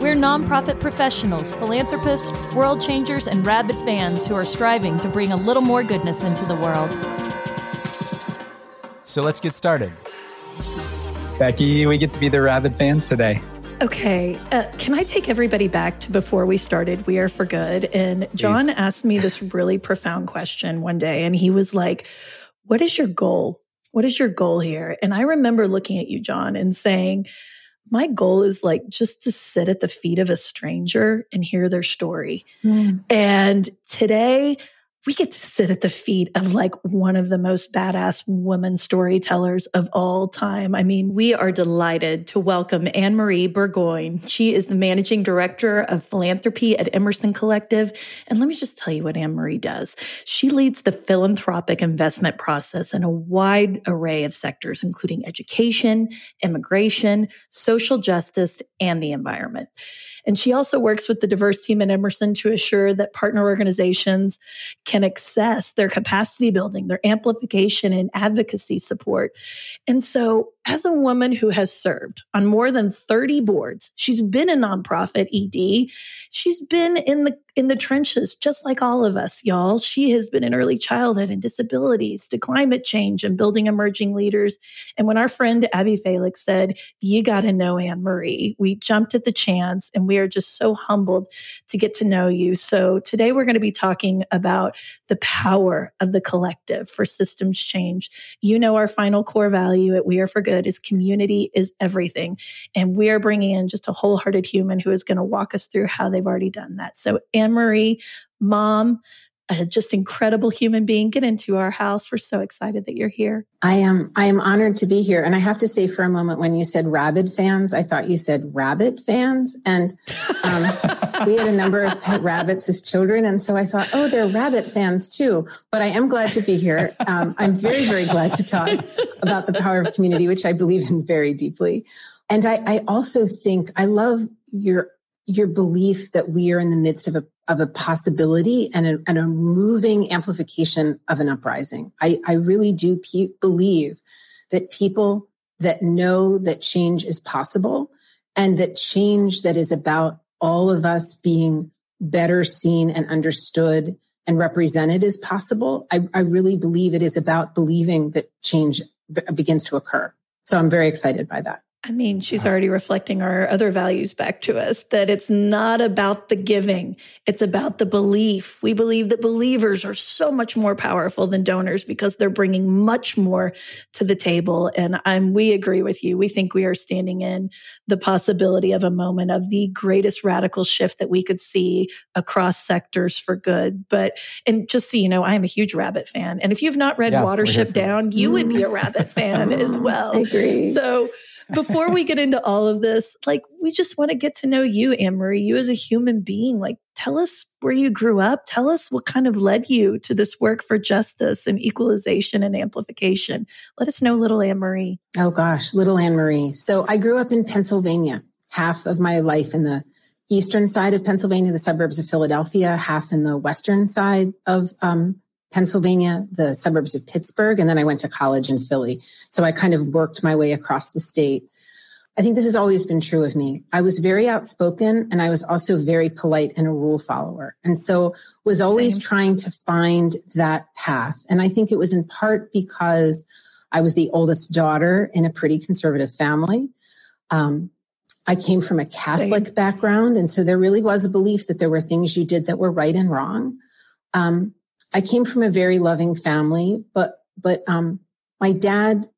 We're nonprofit professionals, philanthropists, world changers, and rabid fans who are striving to bring a little more goodness into the world. So, let's get started. Becky, we get to be the rabid fans today. Okay, uh, can I take everybody back to before we started We Are for Good? And John Please. asked me this really profound question one day, and he was like, What is your goal? What is your goal here? And I remember looking at you, John, and saying, my goal is like just to sit at the feet of a stranger and hear their story. Mm. And today we get to sit at the feet of like one of the most badass women storytellers of all time. I mean, we are delighted to welcome Anne Marie Burgoyne. She is the managing director of philanthropy at Emerson Collective. And let me just tell you what Anne Marie does. She leads the philanthropic investment process in a wide array of sectors, including education, immigration, social justice, and the environment. And she also works with the diverse team at Emerson to assure that partner organizations can access their capacity building, their amplification and advocacy support. And so as a woman who has served on more than 30 boards, she's been a nonprofit ED. She's been in the in the trenches just like all of us, y'all. She has been in early childhood and disabilities to climate change and building emerging leaders. And when our friend Abby Felix said, "You got to know Anne Marie," we jumped at the chance and we are just so humbled to get to know you. So today we're going to be talking about the power of the collective for systems change. You know our final core value at We Are for Good is community is everything. And we are bringing in just a wholehearted human who is going to walk us through how they've already done that. So, Anne Marie, mom, a just incredible human being get into our house. We're so excited that you're here. I am I am honored to be here. And I have to say for a moment when you said rabid fans, I thought you said rabbit fans. And um, we had a number of pet rabbits as children. And so I thought, oh, they're rabbit fans too. But I am glad to be here. Um, I'm very, very glad to talk about the power of community, which I believe in very deeply. And I, I also think I love your your belief that we are in the midst of a of a possibility and a, and a moving amplification of an uprising. I, I really do pe- believe that people that know that change is possible and that change that is about all of us being better seen and understood and represented is possible. I, I really believe it is about believing that change b- begins to occur. So I'm very excited by that. I mean, she's already reflecting our other values back to us that it's not about the giving. It's about the belief. We believe that believers are so much more powerful than donors because they're bringing much more to the table. And I'm, we agree with you. We think we are standing in the possibility of a moment of the greatest radical shift that we could see across sectors for good. But, and just so you know, I am a huge rabbit fan. And if you've not read yeah, Watership Down, you would be a rabbit fan as well. I agree. So, before we get into all of this, like we just want to get to know you, Anne Marie, you as a human being. Like, tell us where you grew up. Tell us what kind of led you to this work for justice and equalization and amplification. Let us know, little Anne Marie. Oh gosh, little Anne Marie. So I grew up in Pennsylvania, half of my life in the eastern side of Pennsylvania, the suburbs of Philadelphia, half in the western side of um, Pennsylvania, the suburbs of Pittsburgh, and then I went to college in Philly. So I kind of worked my way across the state. I think this has always been true of me. I was very outspoken and I was also very polite and a rule follower. And so was always Same. trying to find that path. And I think it was in part because I was the oldest daughter in a pretty conservative family. Um, I came from a Catholic Same. background. And so there really was a belief that there were things you did that were right and wrong. Um, I came from a very loving family, but but um, my dad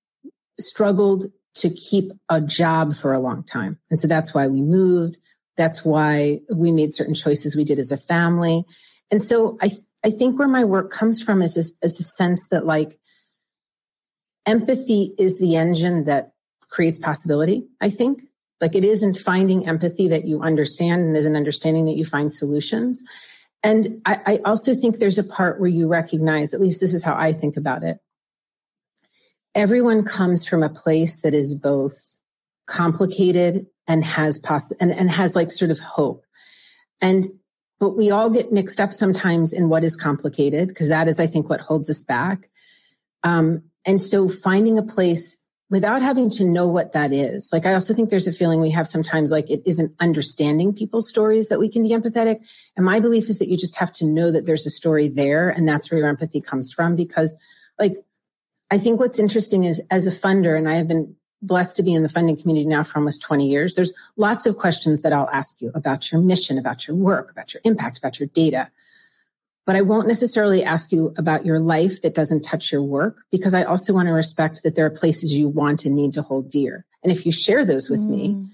struggled to keep a job for a long time, and so that's why we moved. That's why we made certain choices we did as a family, and so I I think where my work comes from is is, is a sense that like empathy is the engine that creates possibility. I think like it isn't finding empathy that you understand and is an understanding that you find solutions. And I, I also think there's a part where you recognize, at least this is how I think about it. Everyone comes from a place that is both complicated and has poss- and, and has like sort of hope. And but we all get mixed up sometimes in what is complicated because that is, I think, what holds us back. Um, and so finding a place without having to know what that is. Like, I also think there's a feeling we have sometimes like it isn't understanding people's stories that we can be empathetic. And my belief is that you just have to know that there's a story there. And that's where your empathy comes from. Because, like, I think what's interesting is as a funder, and I have been blessed to be in the funding community now for almost 20 years. There's lots of questions that I'll ask you about your mission, about your work, about your impact, about your data. But I won't necessarily ask you about your life that doesn't touch your work because I also want to respect that there are places you want and need to hold dear. And if you share those with mm. me,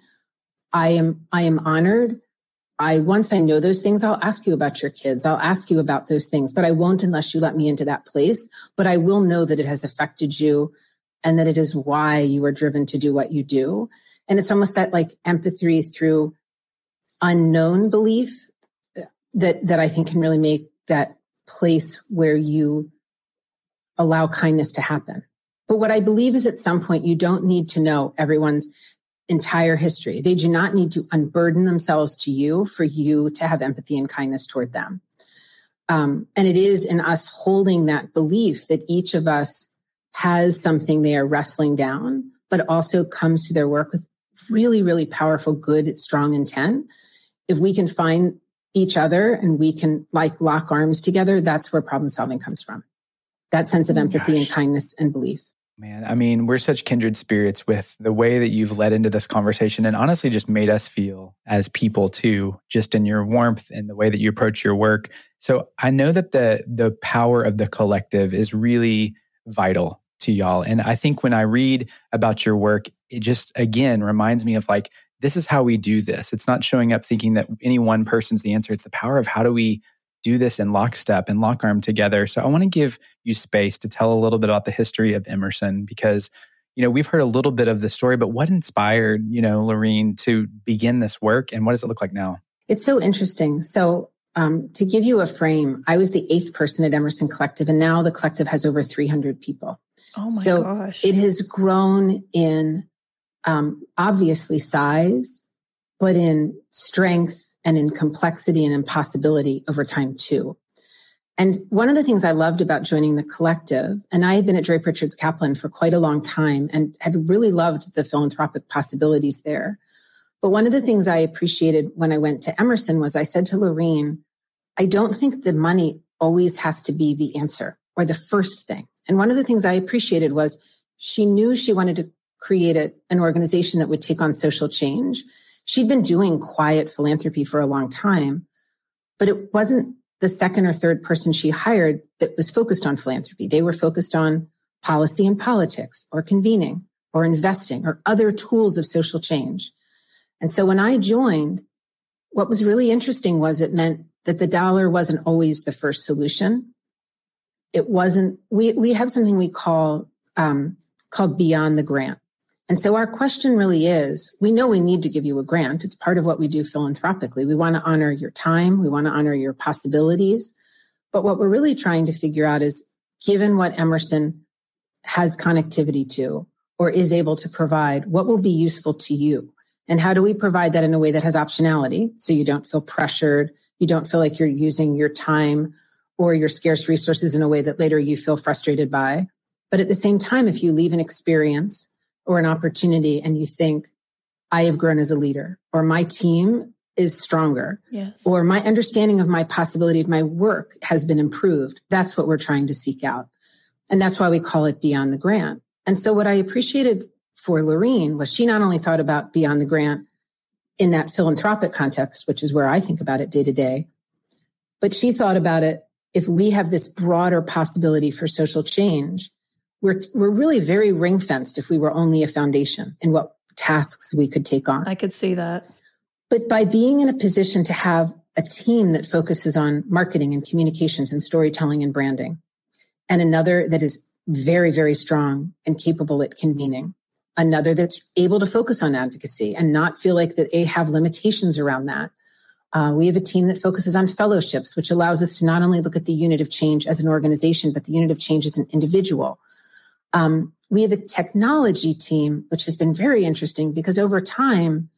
I am, I am honored. I, once I know those things, I'll ask you about your kids. I'll ask you about those things, but I won't unless you let me into that place. But I will know that it has affected you and that it is why you are driven to do what you do. And it's almost that like empathy through unknown belief that, that I think can really make that place where you allow kindness to happen. But what I believe is at some point, you don't need to know everyone's entire history. They do not need to unburden themselves to you for you to have empathy and kindness toward them. Um, and it is in us holding that belief that each of us has something they are wrestling down, but also comes to their work with really, really powerful, good, strong intent. If we can find each other and we can like lock arms together, that's where problem solving comes from. That sense of oh empathy Gosh. and kindness and belief. Man, I mean, we're such kindred spirits with the way that you've led into this conversation and honestly just made us feel as people too, just in your warmth and the way that you approach your work. So I know that the the power of the collective is really vital to y'all. And I think when I read about your work, it just again reminds me of like, this is how we do this. It's not showing up thinking that any one person's the answer. It's the power of how do we do this in lockstep and lock arm together. So I want to give you space to tell a little bit about the history of Emerson because you know we've heard a little bit of the story, but what inspired you know Laurene to begin this work, and what does it look like now? It's so interesting. So um, to give you a frame, I was the eighth person at Emerson Collective, and now the collective has over 300 people. Oh my so gosh. It has grown in um, obviously size, but in strength and in complexity and in possibility over time too. And one of the things I loved about joining the collective, and I had been at Draper Richards Kaplan for quite a long time and had really loved the philanthropic possibilities there. But one of the things I appreciated when I went to Emerson was I said to Laurene, I don't think the money always has to be the answer or the first thing. And one of the things I appreciated was she knew she wanted to create a, an organization that would take on social change. She'd been doing quiet philanthropy for a long time, but it wasn't the second or third person she hired that was focused on philanthropy. They were focused on policy and politics or convening or investing or other tools of social change. And so when I joined, what was really interesting was it meant that the dollar wasn't always the first solution it wasn't we we have something we call um, called beyond the grant and so our question really is we know we need to give you a grant. It's part of what we do philanthropically. We want to honor your time. We want to honor your possibilities. But what we're really trying to figure out is given what emerson has connectivity to or is able to provide what will be useful to you? And how do we provide that in a way that has optionality? So you don't feel pressured you don't feel like you're using your time or your scarce resources in a way that later you feel frustrated by. But at the same time, if you leave an experience or an opportunity and you think, I have grown as a leader, or my team is stronger, yes. or my understanding of my possibility of my work has been improved, that's what we're trying to seek out. And that's why we call it Beyond the Grant. And so what I appreciated for Laurene was she not only thought about Beyond the Grant in that philanthropic context, which is where I think about it day to day, but she thought about it if we have this broader possibility for social change, we're, we're really very ring fenced if we were only a foundation in what tasks we could take on. I could see that. But by being in a position to have a team that focuses on marketing and communications and storytelling and branding, and another that is very, very strong and capable at convening, another that's able to focus on advocacy and not feel like that they have limitations around that, Uh, we have a team that focuses on fellowships, which allows us to not only look at the unit of change as an organization, but the unit of change as an individual. Um, we have a technology team, which has been very interesting because over time,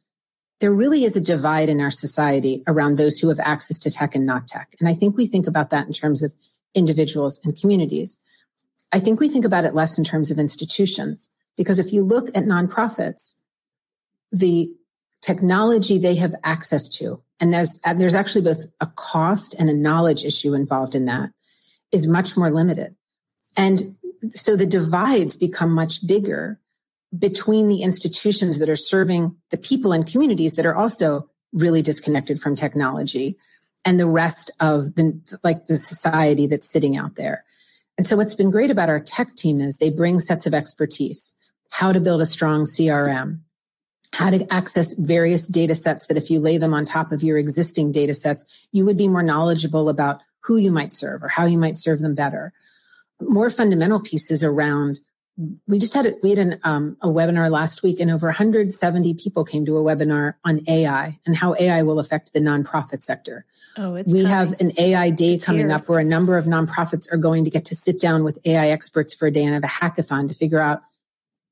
there really is a divide in our society around those who have access to tech and not tech. And I think we think about that in terms of individuals and communities. I think we think about it less in terms of institutions, because if you look at nonprofits, the technology they have access to, and there's, there's actually both a cost and a knowledge issue involved in that, is much more limited. And so the divides become much bigger between the institutions that are serving the people and communities that are also really disconnected from technology and the rest of the like the society that's sitting out there. And so what's been great about our tech team is they bring sets of expertise, how to build a strong CRM, how to access various data sets that if you lay them on top of your existing data sets, you would be more knowledgeable about who you might serve or how you might serve them better. More fundamental pieces around we just had a, we had an, um, a webinar last week and over 170 people came to a webinar on AI and how AI will affect the nonprofit sector. Oh, it's we coming. have an AI day it's coming here. up where a number of nonprofits are going to get to sit down with AI experts for a day and have a hackathon to figure out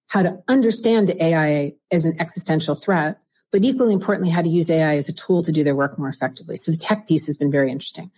how to understand AI as an existential threat, but equally importantly, how to use AI as a tool to do their work more effectively. So the tech piece has been very interesting.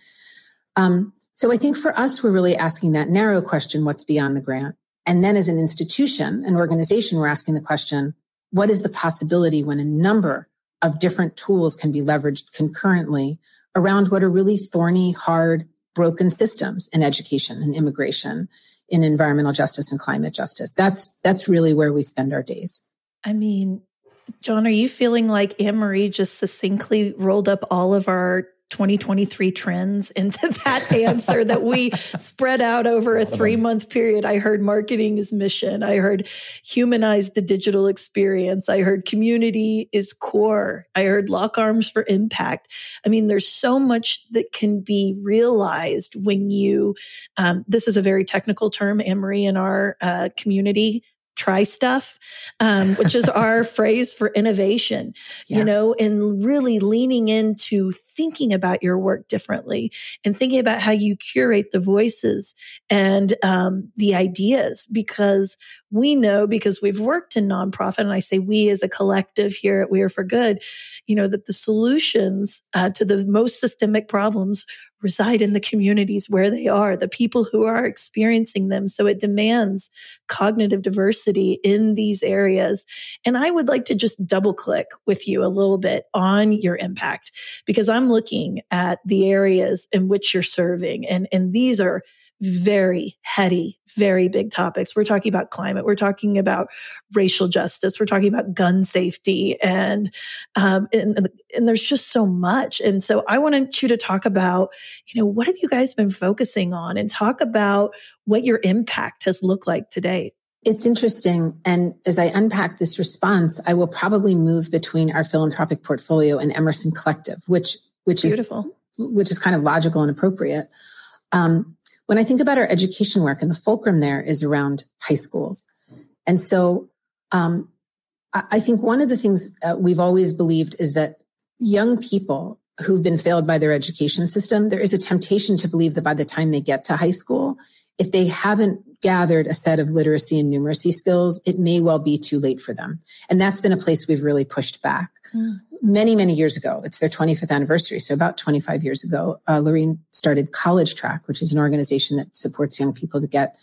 Um, so I think for us, we're really asking that narrow question, what's beyond the grant? And then as an institution, an organization, we're asking the question, what is the possibility when a number of different tools can be leveraged concurrently around what are really thorny, hard, broken systems in education and immigration, in environmental justice and climate justice. That's that's really where we spend our days. I mean, John, are you feeling like Anne Marie just succinctly rolled up all of our 2023 trends into that answer that we spread out over a three month period. I heard marketing is mission. I heard humanize the digital experience. I heard community is core. I heard lock arms for impact. I mean, there's so much that can be realized when you, um, this is a very technical term, Anne Marie, in our uh, community try stuff, um, which is our phrase for innovation, yeah. you know, and really leaning into thinking about your work differently and thinking about how you curate the voices and um, the ideas because we know because we've worked in nonprofit and i say we as a collective here at we are for good you know that the solutions uh, to the most systemic problems reside in the communities where they are, the people who are experiencing them. So it demands cognitive diversity in these areas. And I would like to just double click with you a little bit on your impact because I'm looking at the areas in which you're serving and, and these are very heady, very big topics. We're talking about climate. We're talking about racial justice. We're talking about gun safety, and um, and, and there's just so much. And so I wanted you to talk about, you know, what have you guys been focusing on, and talk about what your impact has looked like today. It's interesting. And as I unpack this response, I will probably move between our philanthropic portfolio and Emerson Collective, which which Beautiful. is which is kind of logical and appropriate. Um, when I think about our education work, and the fulcrum there is around high schools. And so um, I think one of the things uh, we've always believed is that young people who've been failed by their education system, there is a temptation to believe that by the time they get to high school, if they haven't gathered a set of literacy and numeracy skills, it may well be too late for them. And that's been a place we've really pushed back. Mm many, many years ago. It's their 25th anniversary. So about 25 years ago, uh, Laurene started College Track, which is an organization that supports young people to get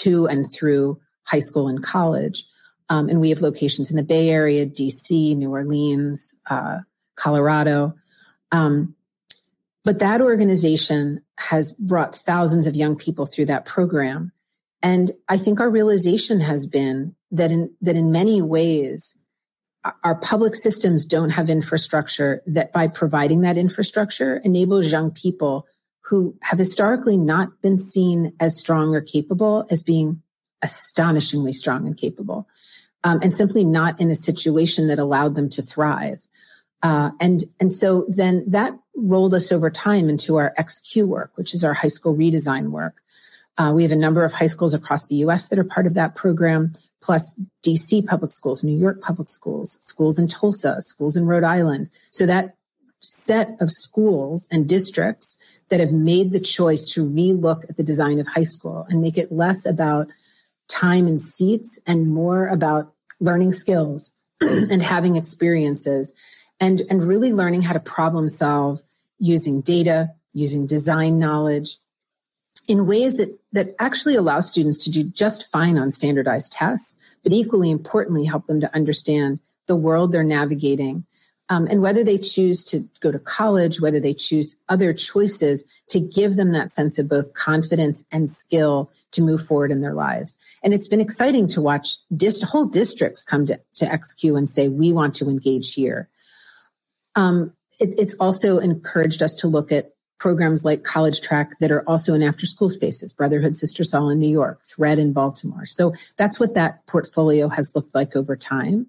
to and through high school and college. Um, and we have locations in the Bay Area, DC, New Orleans, uh, Colorado. Um, but that organization has brought thousands of young people through that program. And I think our realization has been that in, that in many ways, our public systems don't have infrastructure that by providing that infrastructure enables young people who have historically not been seen as strong or capable as being astonishingly strong and capable um, and simply not in a situation that allowed them to thrive uh, and and so then that rolled us over time into our XQ work which is our high school redesign work uh, we have a number of high schools across the US that are part of that program, plus DC public schools, New York public schools, schools in Tulsa, schools in Rhode Island. So that set of schools and districts that have made the choice to relook at the design of high school and make it less about time and seats and more about learning skills and having experiences and, and really learning how to problem solve using data, using design knowledge in ways that, that actually allow students to do just fine on standardized tests, but equally importantly, help them to understand the world they're navigating um, and whether they choose to go to college, whether they choose other choices to give them that sense of both confidence and skill to move forward in their lives. And it's been exciting to watch dist- whole districts come to, to XQ and say, we want to engage here. Um, it, it's also encouraged us to look at programs like College Track that are also in after school spaces, Brotherhood Sister Sol in New York, Thread in Baltimore. So that's what that portfolio has looked like over time.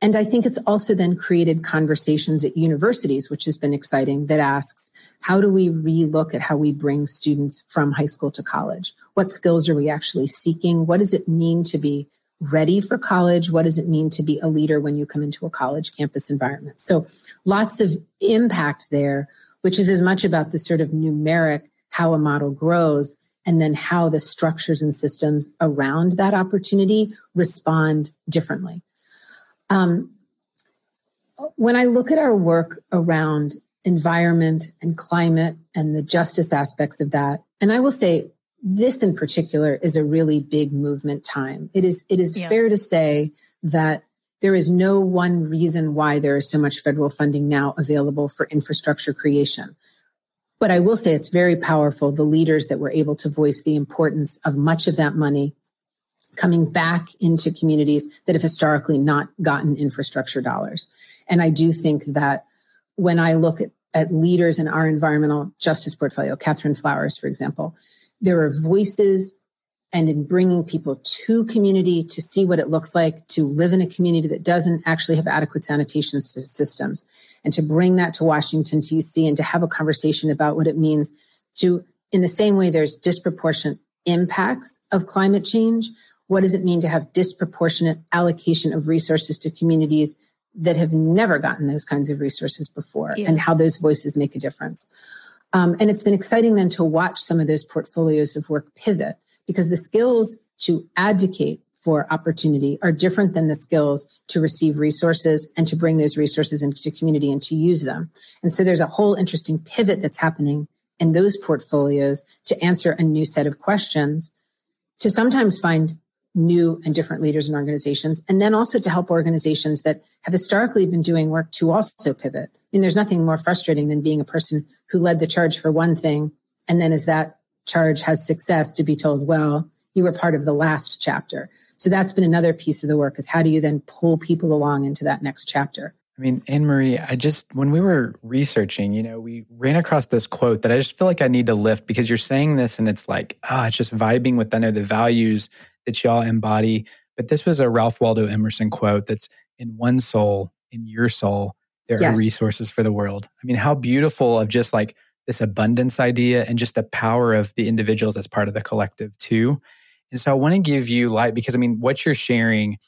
And I think it's also then created conversations at universities, which has been exciting, that asks, how do we relook at how we bring students from high school to college? What skills are we actually seeking? What does it mean to be ready for college? What does it mean to be a leader when you come into a college campus environment? So lots of impact there, which is as much about the sort of numeric, how a model grows, and then how the structures and systems around that opportunity respond differently. Um, when I look at our work around environment and climate and the justice aspects of that, and I will say this in particular is a really big movement time. It is it is yeah. fair to say that there is no one reason why there is so much federal funding now available for infrastructure creation. But I will say it's very powerful the leaders that were able to voice the importance of much of that money coming back into communities that have historically not gotten infrastructure dollars. And I do think that when I look at, at leaders in our environmental justice portfolio, Catherine Flowers, for example, there are voices and in bringing people to community to see what it looks like to live in a community that doesn't actually have adequate sanitation systems and to bring that to Washington DC and to have a conversation about what it means to in the same way there's disproportionate impacts of climate change what does it mean to have disproportionate allocation of resources to communities that have never gotten those kinds of resources before yes. and how those voices make a difference? Um, and it's been exciting then to watch some of those portfolios of work pivot because the skills to advocate for opportunity are different than the skills to receive resources and to bring those resources into community and to use them. And so there's a whole interesting pivot that's happening in those portfolios to answer a new set of questions, to sometimes find new and different leaders and organizations, and then also to help organizations that have historically been doing work to also pivot. I mean, there's nothing more frustrating than being a person who led the charge for one thing, and then as that charge has success, to be told, well, you were part of the last chapter. So that's been another piece of the work is how do you then pull people along into that next chapter? I mean, Anne Marie, I just, when we were researching, you know, we ran across this quote that I just feel like I need to lift because you're saying this and it's like, ah, oh, it's just vibing with, I know, the values that y'all embody. But this was a Ralph Waldo Emerson quote that's in one soul, in your soul, there yes. are resources for the world. I mean, how beautiful of just like this abundance idea and just the power of the individuals as part of the collective too. And so I want to give you light because I mean, what you're sharing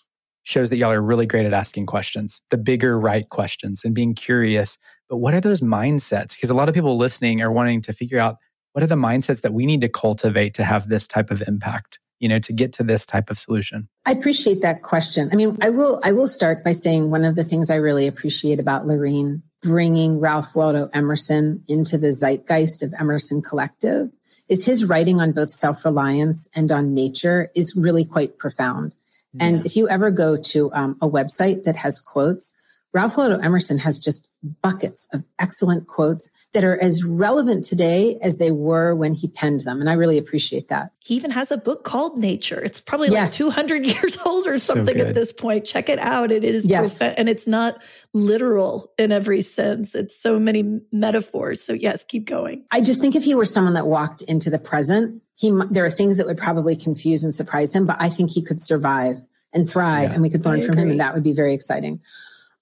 shows that y'all are really great at asking questions, the bigger right questions and being curious. But what are those mindsets? Because a lot of people listening are wanting to figure out what are the mindsets that we need to cultivate to have this type of impact? You know, to get to this type of solution? I appreciate that question. I mean, I will, I will start by saying one of the things I really appreciate about Laurene bringing Ralph Waldo Emerson into the zeitgeist of Emerson Collective is his writing on both self-reliance and on nature is really quite profound. Yeah. And if you ever go to um, a website that has quotes, Ralph Waldo Emerson has just buckets of excellent quotes that are as relevant today as they were when he penned them. And I really appreciate that. He even has a book called Nature. It's probably yes. like 200 years old or so something good. at this point. Check it out. It is, yes. Prof- and it's not literal in every sense. It's so many metaphors. So yes, keep going. I just think if he were someone that walked into the present, he, there are things that would probably confuse and surprise him, but I think he could survive and thrive yeah. and we could learn from him and that would be very exciting.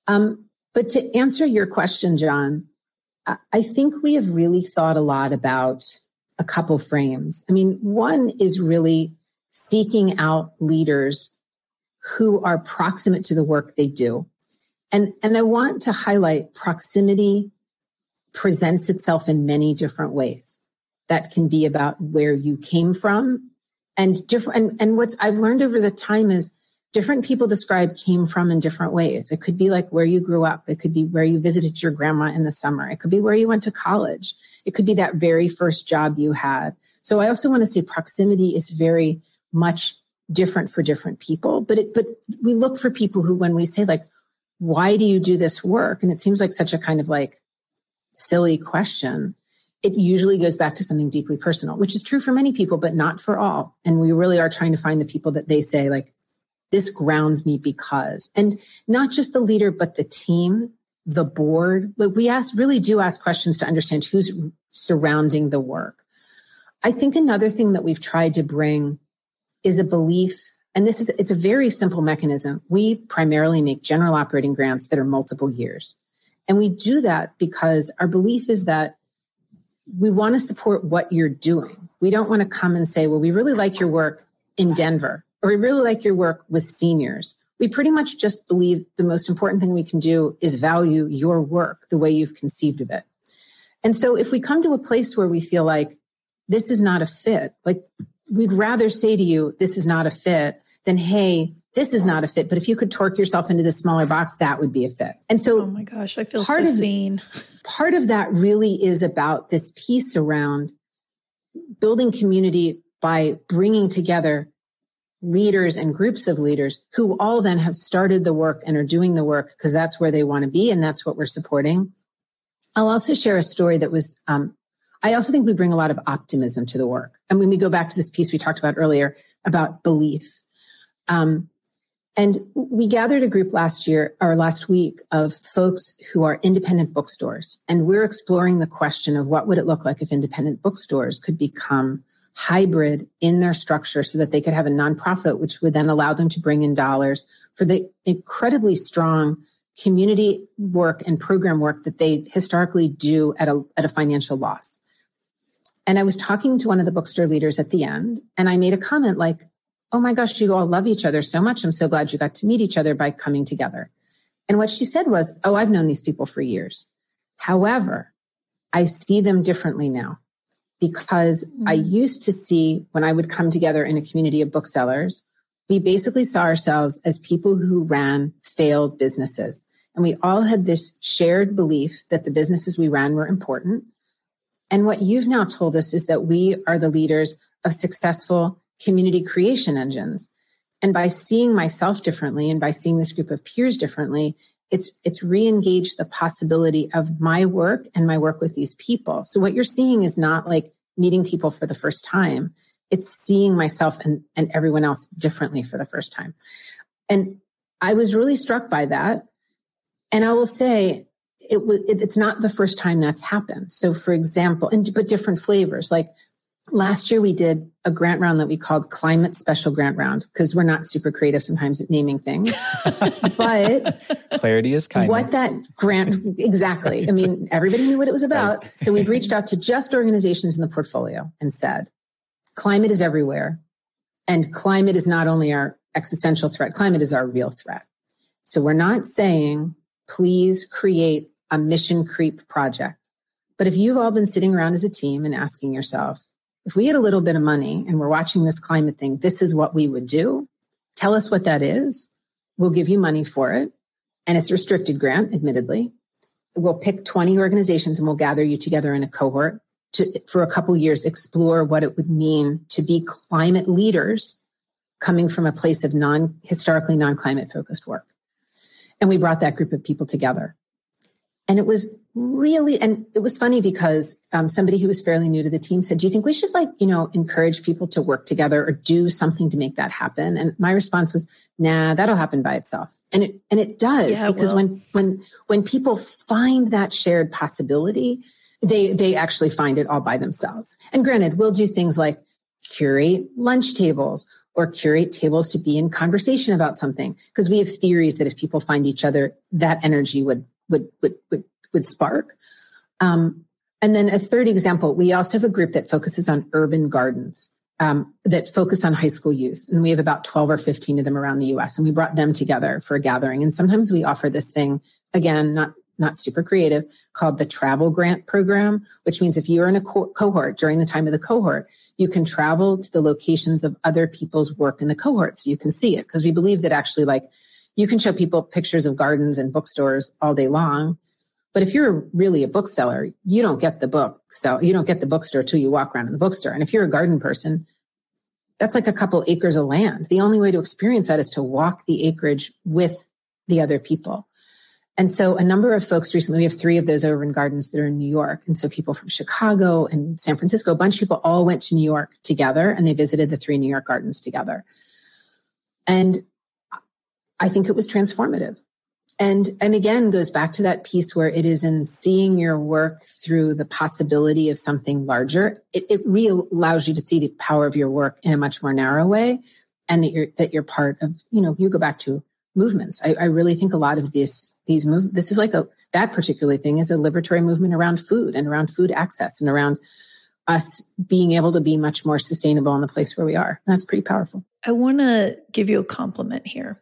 Um, but to answer your question, John, I think we have really thought a lot about a couple frames. I mean, one is really seeking out leaders who are proximate to the work they do. And, and I want to highlight proximity presents itself in many different ways. That can be about where you came from and different. And, and what's I've learned over the time is different people describe came from in different ways. It could be like where you grew up. It could be where you visited your grandma in the summer. It could be where you went to college. It could be that very first job you had. So I also want to say proximity is very much different for different people, but it, but we look for people who, when we say like, why do you do this work? And it seems like such a kind of like silly question. It usually goes back to something deeply personal, which is true for many people, but not for all. And we really are trying to find the people that they say like, this grounds me because, and not just the leader, but the team, the board. Like we ask, really do ask questions to understand who's surrounding the work. I think another thing that we've tried to bring is a belief and this is it's a very simple mechanism we primarily make general operating grants that are multiple years and we do that because our belief is that we want to support what you're doing we don't want to come and say well we really like your work in denver or we really like your work with seniors we pretty much just believe the most important thing we can do is value your work the way you've conceived of it and so if we come to a place where we feel like this is not a fit like we'd rather say to you, this is not a fit than, hey, this is not a fit. But if you could torque yourself into this smaller box, that would be a fit. And so, oh my gosh, I feel part so of, seen. Part of that really is about this piece around building community by bringing together leaders and groups of leaders who all then have started the work and are doing the work because that's where they want to be and that's what we're supporting. I'll also share a story that was um, I also think we bring a lot of optimism to the work. And when we go back to this piece we talked about earlier about belief, um, and we gathered a group last year or last week of folks who are independent bookstores. And we're exploring the question of what would it look like if independent bookstores could become hybrid in their structure so that they could have a nonprofit, which would then allow them to bring in dollars for the incredibly strong community work and program work that they historically do at a, at a financial loss. And I was talking to one of the bookstore leaders at the end, and I made a comment like, Oh my gosh, you all love each other so much. I'm so glad you got to meet each other by coming together. And what she said was, Oh, I've known these people for years. However, I see them differently now because mm-hmm. I used to see when I would come together in a community of booksellers, we basically saw ourselves as people who ran failed businesses. And we all had this shared belief that the businesses we ran were important and what you've now told us is that we are the leaders of successful community creation engines. And by seeing myself differently and by seeing this group of peers differently, it's it's re-engaged the possibility of my work and my work with these people. So what you're seeing is not like meeting people for the first time. It's seeing myself and, and everyone else differently for the first time. And I was really struck by that. And I will say, it was it, it's not the first time that's happened. So for example, and but different flavors. Like last year we did a grant round that we called climate special grant round because we're not super creative sometimes at naming things. but clarity is kind. What that grant exactly. right. I mean, everybody knew what it was about. Right. so we've reached out to just organizations in the portfolio and said, climate is everywhere. And climate is not only our existential threat, climate is our real threat. So we're not saying please create a mission creep project. But if you've all been sitting around as a team and asking yourself, if we had a little bit of money and we're watching this climate thing, this is what we would do. Tell us what that is. We'll give you money for it. And it's restricted grant, admittedly. We'll pick 20 organizations and we'll gather you together in a cohort to, for a couple years, explore what it would mean to be climate leaders coming from a place of non historically non climate focused work. And we brought that group of people together. And it was really, and it was funny because um, somebody who was fairly new to the team said, Do you think we should like, you know, encourage people to work together or do something to make that happen? And my response was, Nah, that'll happen by itself. And it, and it does yeah, because when, when, when people find that shared possibility, they, they actually find it all by themselves. And granted, we'll do things like curate lunch tables or curate tables to be in conversation about something because we have theories that if people find each other, that energy would would would would, would spark. Um, and then a third example, we also have a group that focuses on urban gardens um, that focus on high school youth, and we have about twelve or fifteen of them around the U.S. And we brought them together for a gathering. And sometimes we offer this thing again, not not super creative, called the travel grant program, which means if you're in a co- cohort during the time of the cohort, you can travel to the locations of other people's work in the cohort so you can see it. Because we believe that actually, like, you can show people pictures of gardens and bookstores all day long. But if you're really a bookseller, you don't get the book sell, you don't get the bookstore till you walk around in the bookstore. And if you're a garden person, that's like a couple acres of land. The only way to experience that is to walk the acreage with the other people. And so a number of folks recently, we have three of those urban gardens that are in New York. And so people from Chicago and San Francisco, a bunch of people all went to New York together and they visited the three New York gardens together. And I think it was transformative. And, and again, goes back to that piece where it is in seeing your work through the possibility of something larger. It, it really allows you to see the power of your work in a much more narrow way and that you're, that you're part of, you know, you go back to movements. I, I really think a lot of this, these move, this is like a, that particular thing is a liberatory movement around food and around food access and around us being able to be much more sustainable in the place where we are. That's pretty powerful. I want to give you a compliment here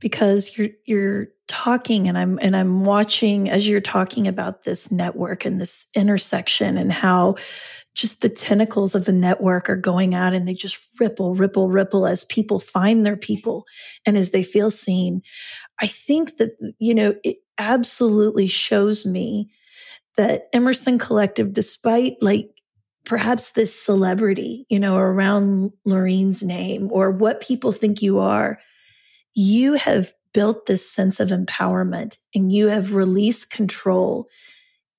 because you're you're talking and I'm and I'm watching as you're talking about this network and this intersection and how just the tentacles of the network are going out and they just ripple, ripple, ripple as people find their people and as they feel seen. I think that, you know, it absolutely shows me that Emerson Collective, despite like perhaps this celebrity, you know, around Laurene's name or what people think you are, you have built this sense of empowerment and you have released control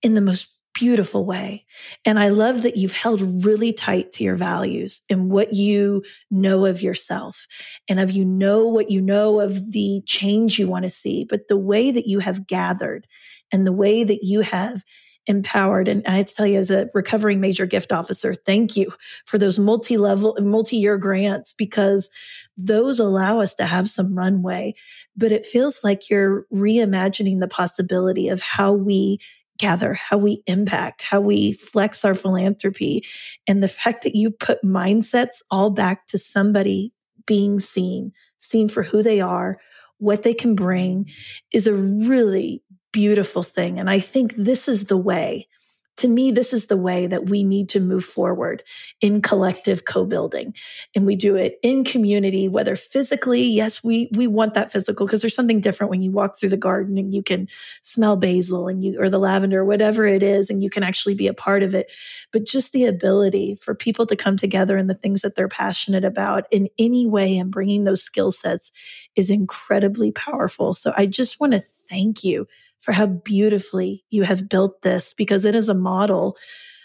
in the most beautiful way. And I love that you've held really tight to your values and what you know of yourself and of you know what you know of the change you want to see, but the way that you have gathered and the way that you have empowered. And I have to tell you, as a recovering major gift officer, thank you for those multi level, multi year grants because those allow us to have some runway. But it feels like you're reimagining the possibility of how we gather, how we impact, how we flex our philanthropy. And the fact that you put mindsets all back to somebody being seen, seen for who they are, what they can bring is a really beautiful thing. And I think this is the way to me, this is the way that we need to move forward in collective co-building. And we do it in community, whether physically, yes, we, we want that physical because there's something different when you walk through the garden and you can smell basil and you, or the lavender, whatever it is, and you can actually be a part of it. But just the ability for people to come together and the things that they're passionate about in any way and bringing those skill sets is incredibly powerful. So I just want to thank you for how beautifully you have built this because it is a model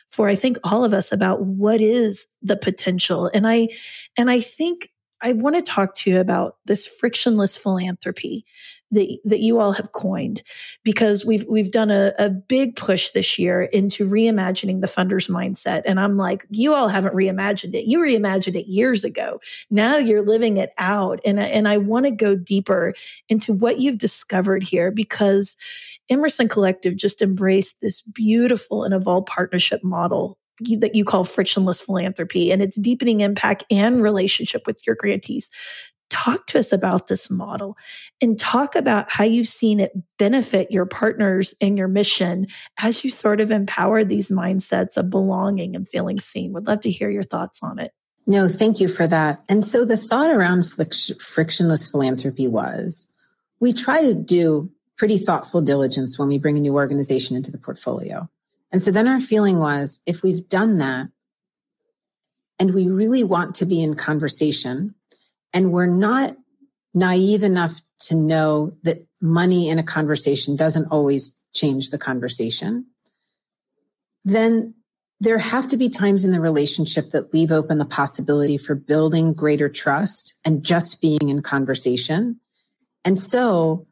for I think all of us about what is the potential. And I and I think I want to talk to you about this frictionless philanthropy that, that you all have coined because we've we've done a, a big push this year into reimagining the funders mindset. And I'm like, you all haven't reimagined it. You reimagined it years ago. Now you're living it out. And, and I want to go deeper into what you've discovered here because Emerson Collective just embraced this beautiful and evolved partnership model that you call frictionless philanthropy and its deepening impact and relationship with your grantees talk to us about this model and talk about how you've seen it benefit your partners and your mission as you sort of empower these mindsets of belonging and feeling seen. Would love to hear your thoughts on it. No, thank you for that. And so the thought around frictionless philanthropy was we try to do pretty thoughtful diligence when we bring a new organization into the portfolio. And so then our feeling was if we've done that and we really want to be in conversation and we're not naive enough to know that money in a conversation doesn't always change the conversation, then there have to be times in the relationship that leave open the possibility for building greater trust and just being in conversation. And so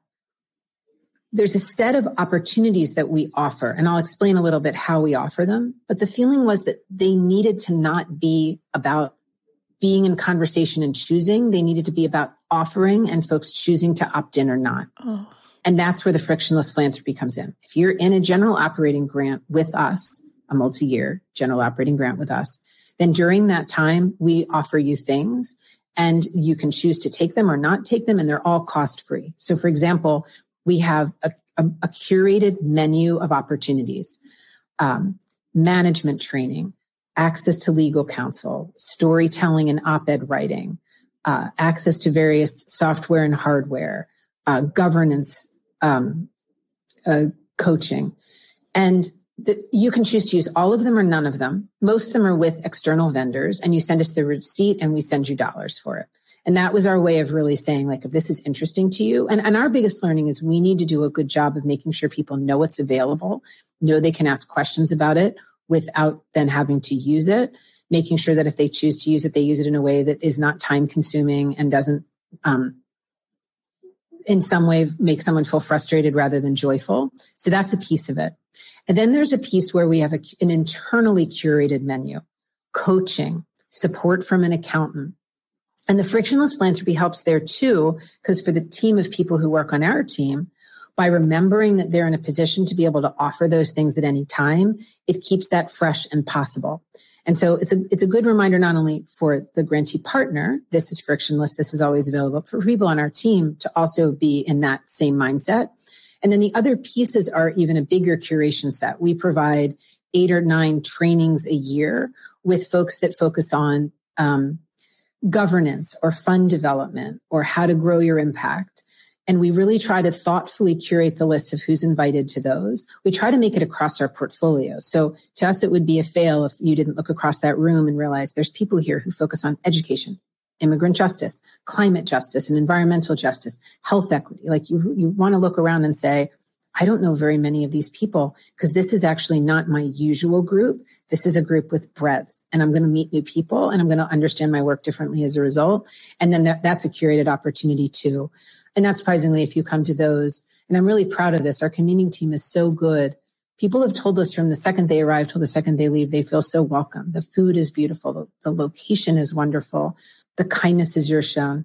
there's a set of opportunities that we offer, and I'll explain a little bit how we offer them. But the feeling was that they needed to not be about being in conversation and choosing. They needed to be about offering and folks choosing to opt in or not. Oh. And that's where the frictionless philanthropy comes in. If you're in a general operating grant with us, a multi year general operating grant with us, then during that time, we offer you things and you can choose to take them or not take them, and they're all cost free. So, for example, we have a, a, a curated menu of opportunities, um, management training, access to legal counsel, storytelling and op-ed writing, uh, access to various software and hardware, uh, governance um, uh, coaching, and the, you can choose to use all of them or none of them. Most of them are with external vendors, and you send us the receipt, and we send you dollars for it. And that was our way of really saying, like, if this is interesting to you, and, and our biggest learning is we need to do a good job of making sure people know it's available, know they can ask questions about it without then having to use it, making sure that if they choose to use it, they use it in a way that is not time consuming and doesn't, um, in some way make someone feel frustrated rather than joyful. So that's a piece of it. And then there's a piece where we have a, an internally curated menu, coaching, support from an accountant, and the frictionless philanthropy helps there too, because for the team of people who work on our team, by remembering that they're in a position to be able to offer those things at any time, it keeps that fresh and possible. And so it's a, it's a good reminder, not only for the grantee partner, this is frictionless, this is always available for people on our team to also be in that same mindset. And then the other pieces are even a bigger curation set. We provide eight or nine trainings a year with folks that focus on um, governance or fund development or how to grow your impact. And we really try to thoughtfully curate the list of who's invited to those. We try to make it across our portfolio. So to us, it would be a fail if you didn't look across that room and realize there's people here who focus on education, immigrant justice, climate justice and environmental justice, health equity. Like you, you want to look around and say, I don't know very many of these people because this is actually not my usual group. This is a group with breadth and I'm going to meet new people and I'm going to understand my work differently as a result. And then that, that's a curated opportunity too. And not surprisingly, if you come to those, and I'm really proud of this, our convening team is so good. People have told us from the second they arrive till the second they leave, they feel so welcome. The food is beautiful. The, the location is wonderful. The kindness is your shown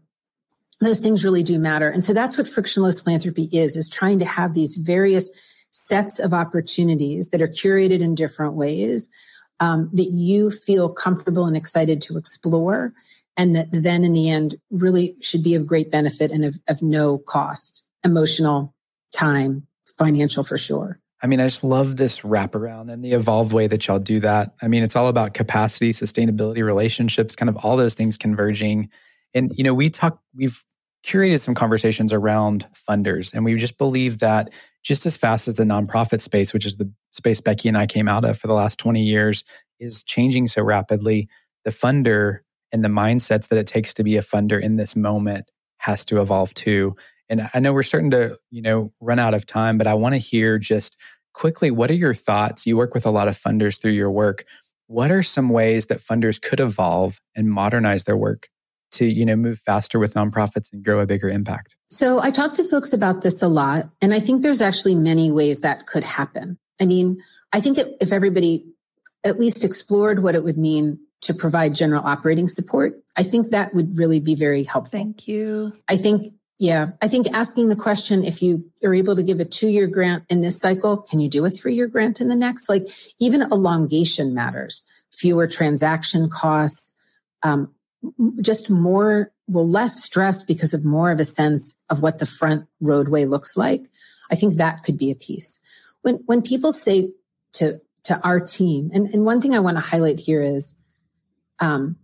those things really do matter. And so that's what frictionless philanthropy is, is trying to have these various sets of opportunities that are curated in different ways um, that you feel comfortable and excited to explore. And that then in the end really should be of great benefit and of, of no cost, emotional, time, financial for sure. I mean, I just love this wraparound and the evolved way that y'all do that. I mean, it's all about capacity, sustainability, relationships, kind of all those things converging. And, you know, we talk, we've curated some conversations around funders. And we just believe that just as fast as the nonprofit space, which is the space Becky and I came out of for the last 20 years, is changing so rapidly, the funder and the mindsets that it takes to be a funder in this moment has to evolve too. And I know we're starting to, you know, run out of time, but I want to hear just quickly what are your thoughts? You work with a lot of funders through your work. What are some ways that funders could evolve and modernize their work to you know move faster with nonprofits and grow a bigger impact? So i talk to folks about this a lot and i think there's actually many ways that could happen. I mean i think if everybody at least explored what it would mean to provide general operating support i think that would really be very helpful. Thank you. I think yeah i think asking the question if you are able to give a two year grant in this cycle can you do a three year grant in the next? Like even elongation matters. Fewer transaction costs um, just more, well, less stress because of more of a sense of what the front roadway looks like. I think that could be a piece. When, when people say to, to our team, and, and one thing I want to highlight here is, um,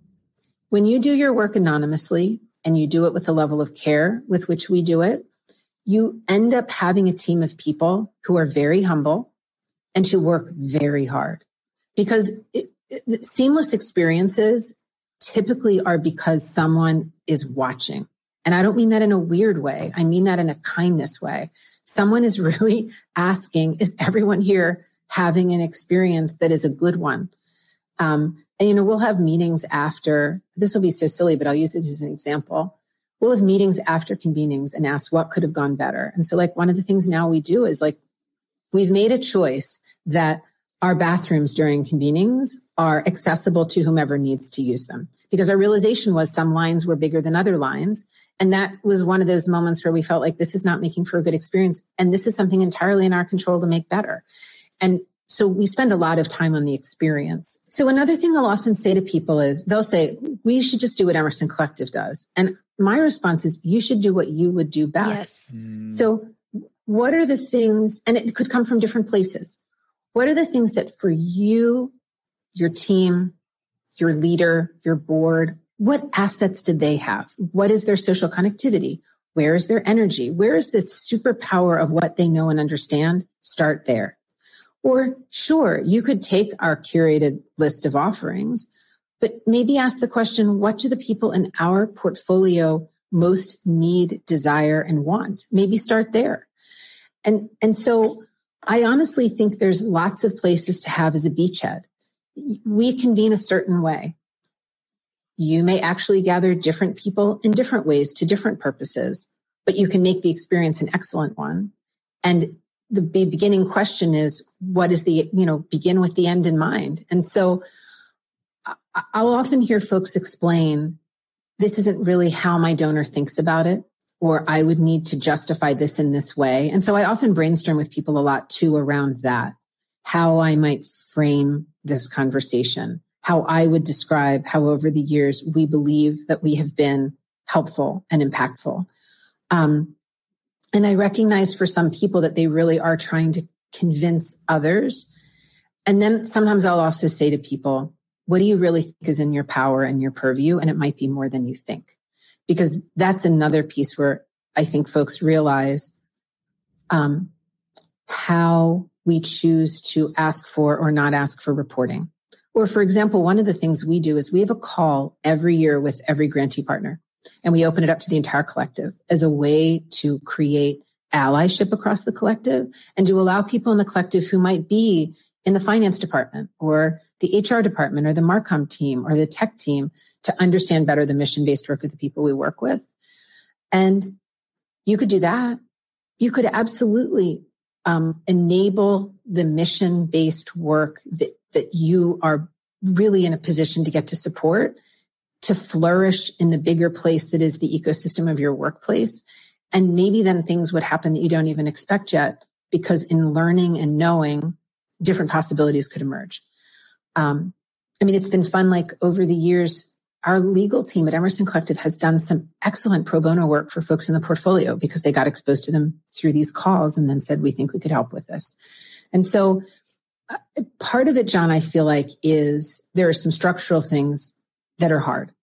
when you do your work anonymously and you do it with the level of care with which we do it, you end up having a team of people who are very humble and who work very hard because it, it, seamless experiences typically are because someone is watching. And I don't mean that in a weird way. I mean that in a kindness way. Someone is really asking, is everyone here having an experience that is a good one? Um, and, you know, we'll have meetings after, this will be so silly, but I'll use it as an example. We'll have meetings after convenings and ask what could have gone better. And so, like, one of the things now we do is like, we've made a choice that our bathrooms during convenings are accessible to whomever needs to use them. Because our realization was some lines were bigger than other lines. And that was one of those moments where we felt like this is not making for a good experience. And this is something entirely in our control to make better. And so we spend a lot of time on the experience. So another thing I'll often say to people is they'll say, we should just do what Emerson Collective does. And my response is, you should do what you would do best. Yes. Mm. So what are the things, and it could come from different places. What are the things that for you, your team, your leader, your board, what assets did they have? What is their social connectivity? Where is their energy? Where is this superpower of what they know and understand? Start there. Or sure, you could take our curated list of offerings, but maybe ask the question, what do the people in our portfolio most need, desire, and want? Maybe start there. And, and so I honestly think there's lots of places to have as a beachhead. We convene a certain way. You may actually gather different people in different ways to different purposes, but you can make the experience an excellent one. And the beginning question is, what is the, you know, begin with the end in mind? And so I'll often hear folks explain, this isn't really how my donor thinks about it, or I would need to justify this in this way. And so I often brainstorm with people a lot too around that, how I might frame this conversation how I would describe how over the years we believe that we have been helpful and impactful. Um, and I recognize for some people that they really are trying to convince others. And then sometimes I'll also say to people, what do you really think is in your power and your purview? And it might be more than you think, because that's another piece where I think folks realize um, how we choose to ask for or not ask for reporting. Or for example, one of the things we do is we have a call every year with every grantee partner and we open it up to the entire collective as a way to create allyship across the collective and to allow people in the collective who might be in the finance department or the HR department or the Marcom team or the tech team to understand better the mission based work of the people we work with. And you could do that. You could absolutely um, enable the mission based work that that you are really in a position to get to support to flourish in the bigger place that is the ecosystem of your workplace. And maybe then things would happen that you don't even expect yet, because in learning and knowing, different possibilities could emerge. Um, I mean, it's been fun. Like over the years, our legal team at Emerson Collective has done some excellent pro bono work for folks in the portfolio because they got exposed to them through these calls and then said, we think we could help with this. And so uh, part of it, John, I feel like is there are some structural things that are hard.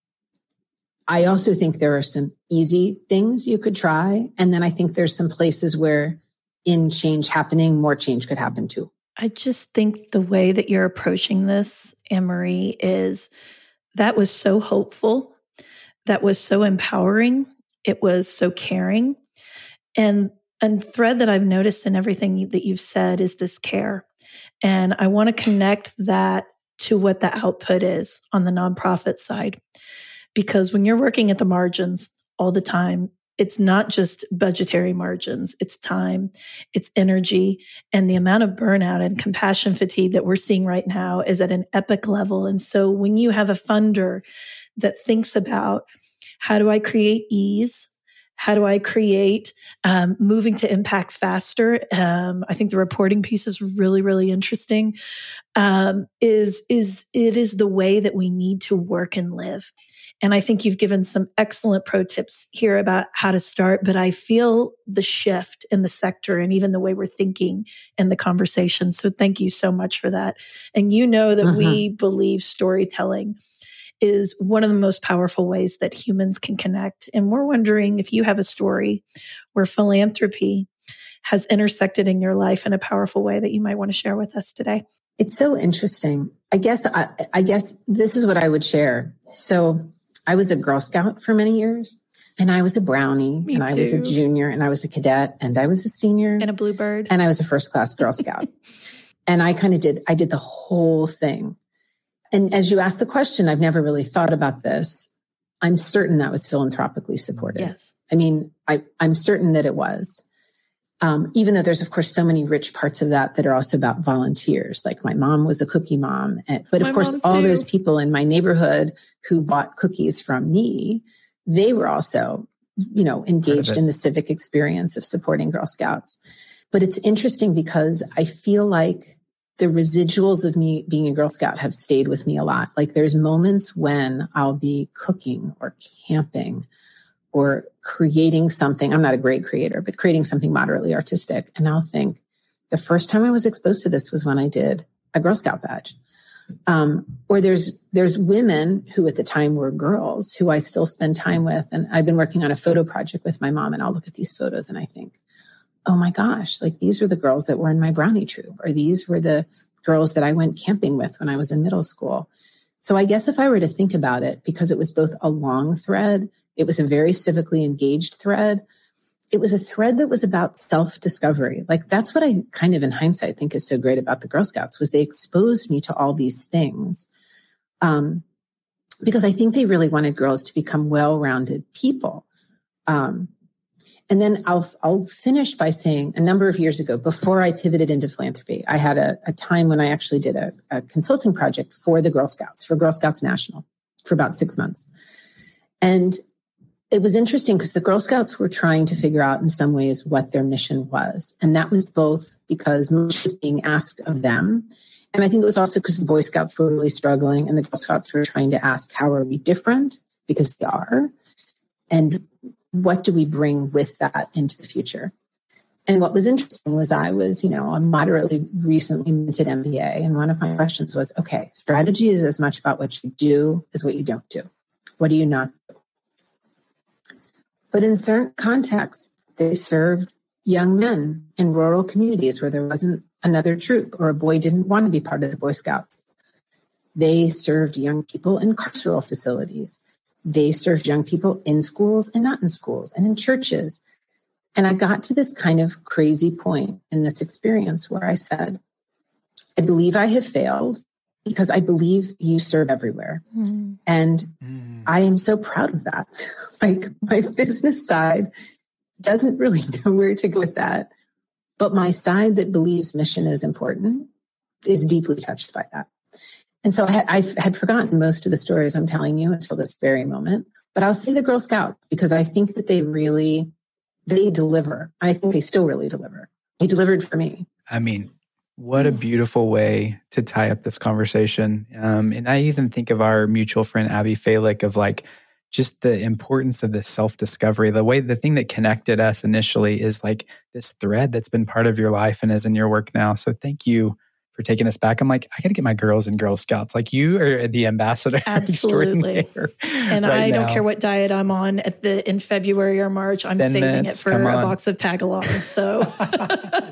I also think there are some easy things you could try. And then I think there's some places where in change happening, more change could happen too. I just think the way that you're approaching this, Marie, is that was so hopeful. That was so empowering. It was so caring. And a thread that I've noticed in everything that you've said is this care. And I want to connect that to what the output is on the nonprofit side. Because when you're working at the margins all the time, it's not just budgetary margins, it's time, it's energy, and the amount of burnout and compassion fatigue that we're seeing right now is at an epic level. And so when you have a funder that thinks about how do I create ease how do I create um, moving to impact faster? Um, I think the reporting piece is really, really interesting. Um, is is it is the way that we need to work and live, and I think you've given some excellent pro tips here about how to start. But I feel the shift in the sector and even the way we're thinking in the conversation. So thank you so much for that. And you know that mm-hmm. we believe storytelling is one of the most powerful ways that humans can connect. And we're wondering if you have a story where philanthropy has intersected in your life in a powerful way that you might want to share with us today. It's so interesting. I guess I, I guess this is what I would share. So I was a Girl Scout for many years. And I was a brownie, Me and too. I was a junior, and I was a cadet, and I was a senior, and a bluebird, and I was a first class Girl Scout. and I kind of did, I did the whole thing. And as you asked the question, I've never really thought about this. I'm certain that was philanthropically supported. Yes. I mean, I, I'm certain that it was. Um, even though there's of course so many rich parts of that that are also about volunteers. Like my mom was a cookie mom and, but of my course all those people in my neighborhood who bought cookies from me they were also you know engaged in the civic experience of supporting girl scouts. But it's interesting because i feel like the residuals of me being a Girl Scout have stayed with me a lot. Like there's moments when I'll be cooking or camping or creating something. I'm not a great creator, but creating something moderately artistic. And I'll think the first time I was exposed to this was when I did a Girl Scout badge. Um, or there's there's women who at the time were girls who I still spend time with, and I've been working on a photo project with my mom, and I'll look at these photos and I think, oh my gosh, like these were the girls that were in my brownie troop, or these were the girls that I went camping with when I was in middle school. So I guess if I were to think about it, because it was both a long thread, it was a very civically engaged thread. It was a thread that was about self discovery. Like that's what I kind of in hindsight think is so great about the Girl Scouts was they exposed me to all these things. Um, because I think they really wanted girls to become well-rounded people. Um, and then I'll I'll finish by saying a number of years ago, before I pivoted into philanthropy, I had a, a time when I actually did a, a, consulting project for the Girl Scouts, for Girl Scouts National, for about six months. And it was interesting because the Girl Scouts were trying to figure out in some ways what their mission was. And that was both because much was being asked of them. And I think it was also because the Boy Scouts were really struggling and the Girl Scouts were trying to ask, how are we different? Because they are. And what do we bring with that into the future? And what was interesting was I was, you know, a moderately recently minted MBA. And one of my questions was, okay, strategy is as much about what you do as what you don't do. What do you not do? But in certain contexts, they served young men in rural communities where there wasn't another troop or a boy didn't want to be part of the Boy Scouts. They served young people in carceral facilities. They served young people in schools and not in schools and in churches. And I got to this kind of crazy point in this experience where I said, I believe I have failed because I believe you serve everywhere. Mm. And mm. I am so proud of that. like my business side doesn't really know where to go with that. But my side that believes mission is important is deeply touched by that. And so I had, I had forgotten most of the stories I'm telling you until this very moment. But I'll say the Girl Scouts because I think that they really they deliver. I think they still really deliver. They delivered for me. I mean, what a mm. beautiful way to tie up this conversation. Um, and I even think of our mutual friend Abby Falik of like just the importance of this self discovery. The way the thing that connected us initially is like this thread that's been part of your life and is in your work now. So thank you for taking us back. I'm like, I got to get my girls and Girl Scouts. Like you are the ambassador. Absolutely. and right I don't care what diet I'm on at the in February or March. I'm Thin saving mints, it for a box of Tagalongs. So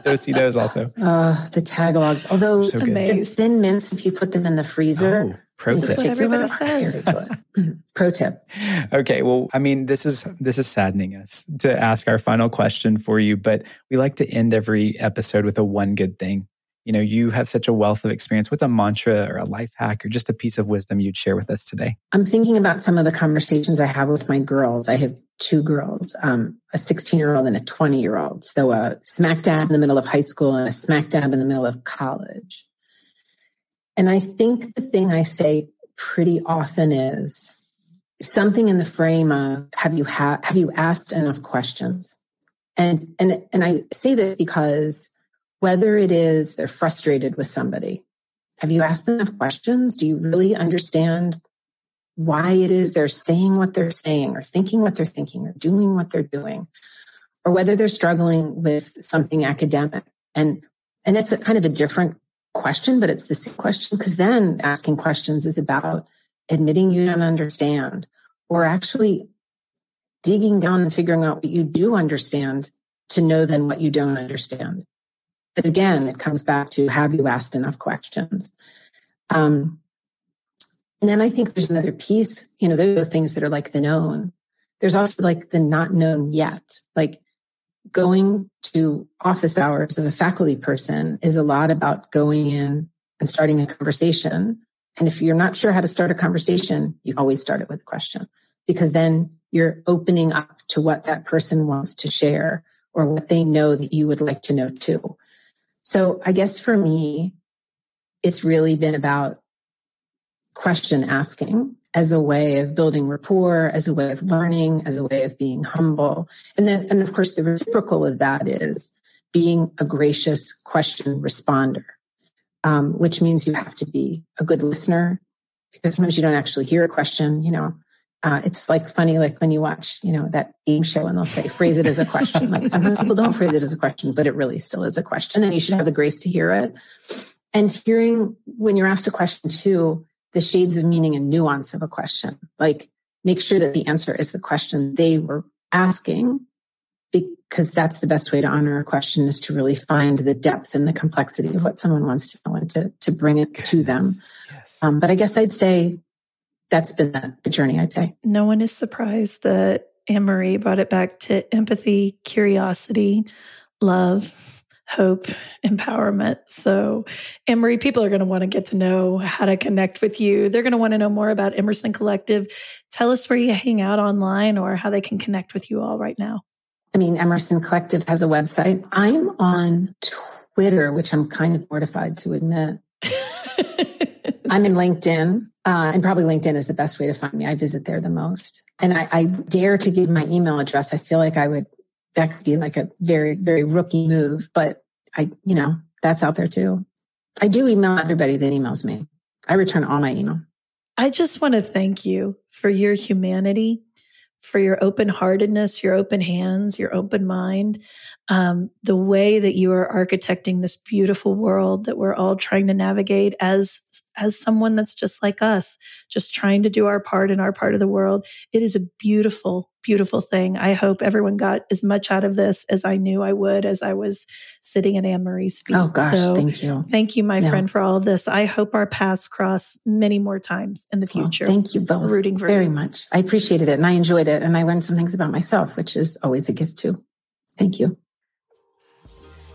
Do-si-dos also. Uh, the Tagalongs. Although so the thin mints, if you put them in the freezer. Oh. Pro tip. What everybody says. Pro tip. Okay. Well, I mean, this is this is saddening us to ask our final question for you, but we like to end every episode with a one good thing you know you have such a wealth of experience. What's a mantra or a life hack or just a piece of wisdom you'd share with us today? I'm thinking about some of the conversations i have with my girls. I have two girls um, a 16 year old and a 20 year old so a smack dab in the middle of high school and a smack dab in the middle of college. And i think the thing i say pretty often is something in the frame of have you ha- have you asked enough questions? And and and i say this because whether it is they're frustrated with somebody. Have you asked them enough questions? Do you really understand why it is they're saying what they're saying or thinking what they're thinking or doing what they're doing? Or whether they're struggling with something academic. And and it's a kind of a different question, but it's the same question because then asking questions is about admitting you don't understand or actually digging down and figuring out what you do understand to know then what you don't understand. But again, it comes back to have you asked enough questions? Um, and then I think there's another piece, you know, those are things that are like the known. There's also like the not known yet. Like going to office hours of a faculty person is a lot about going in and starting a conversation. And if you're not sure how to start a conversation, you always start it with a question because then you're opening up to what that person wants to share or what they know that you would like to know too. So I guess for me, it's really been about question asking as a way of building rapport, as a way of learning, as a way of being humble. And then, and of course, the reciprocal of that is being a gracious question responder, um, which means you have to be a good listener because sometimes you don't actually hear a question. You know, uh, it's like funny, like when you watch, you know, that game show and they'll say, phrase it as a question. Like sometimes people don't phrase it as a question, but it really still is a question and you should have the grace to hear it. And hearing when you're asked a question too, the shades of meaning and nuance of a question, like make sure that the answer is the question they were asking because that's the best way to honor a question is to really find the depth and the complexity of what someone wants to know and to, to bring it to them. Yes. Um, but I guess I'd say that's been the, the journey, I'd say. No one is surprised that Anne Marie brought it back to empathy, curiosity, love, hope, empowerment. So, Anne Marie, people are going to want to get to know how to connect with you. They're going to want to know more about Emerson Collective. Tell us where you hang out online or how they can connect with you all right now. I mean, Emerson Collective has a website. I'm on Twitter, which I'm kind of mortified to admit. I'm in LinkedIn, uh, and probably LinkedIn is the best way to find me. I visit there the most. And I, I dare to give my email address. I feel like I would, that could be like a very, very rookie move, but I, you know, that's out there too. I do email everybody that emails me. I return all my email. I just want to thank you for your humanity for your open heartedness, your open hands, your open mind, um, the way that you are architecting this beautiful world that we're all trying to navigate as as someone that's just like us, just trying to do our part in our part of the world. It is a beautiful, beautiful thing. I hope everyone got as much out of this as I knew I would as I was sitting at Anne Marie's feet. Oh gosh, so thank you. Thank you, my yeah. friend, for all of this. I hope our paths cross many more times in the future. Well, thank you both rooting for very you. much. I appreciated it and I enjoyed it and I learned some things about myself, which is always a gift too. Thank you.